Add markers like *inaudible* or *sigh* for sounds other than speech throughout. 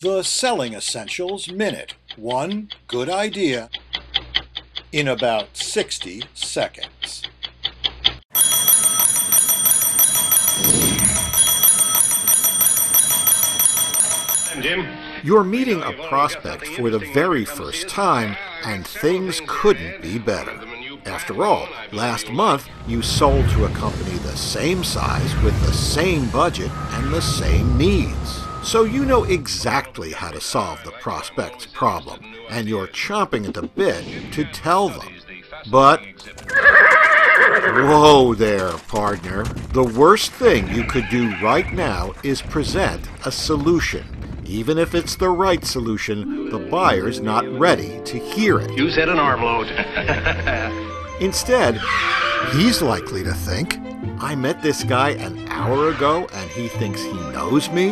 The Selling Essentials Minute. One good idea in about 60 seconds. Jim. You're meeting a prospect for the very first time, and things couldn't be better. After all, last month you sold to a company the same size with the same budget and the same needs. So you know exactly how to solve the prospect's problem, and you're chomping at the bit to tell them. But Whoa there, partner. The worst thing you could do right now is present a solution. Even if it's the right solution, the buyer's not ready to hear it. You said an armload. *laughs* Instead, he's likely to think, I met this guy an hour ago and he thinks he knows me?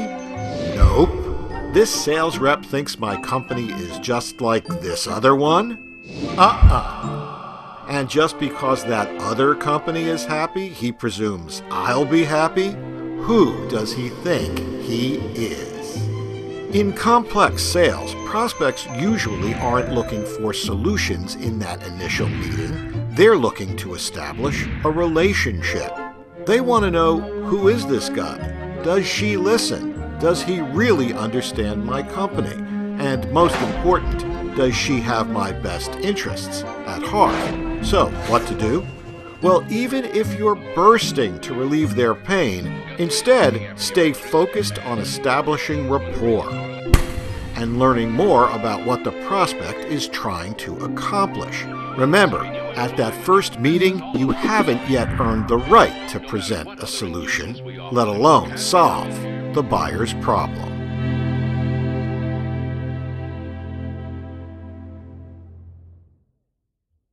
This sales rep thinks my company is just like this other one? Uh uh and just because that other company is happy, he presumes I'll be happy? Who does he think he is? In complex sales, prospects usually aren't looking for solutions in that initial meeting. They're looking to establish a relationship. They want to know who is this guy? Does she listen? Does he really understand my company? And most important, does she have my best interests at heart? So, what to do? Well, even if you're bursting to relieve their pain, instead stay focused on establishing rapport and learning more about what the prospect is trying to accomplish. Remember, at that first meeting, you haven't yet earned the right to present a solution, let alone solve the buyer's problem.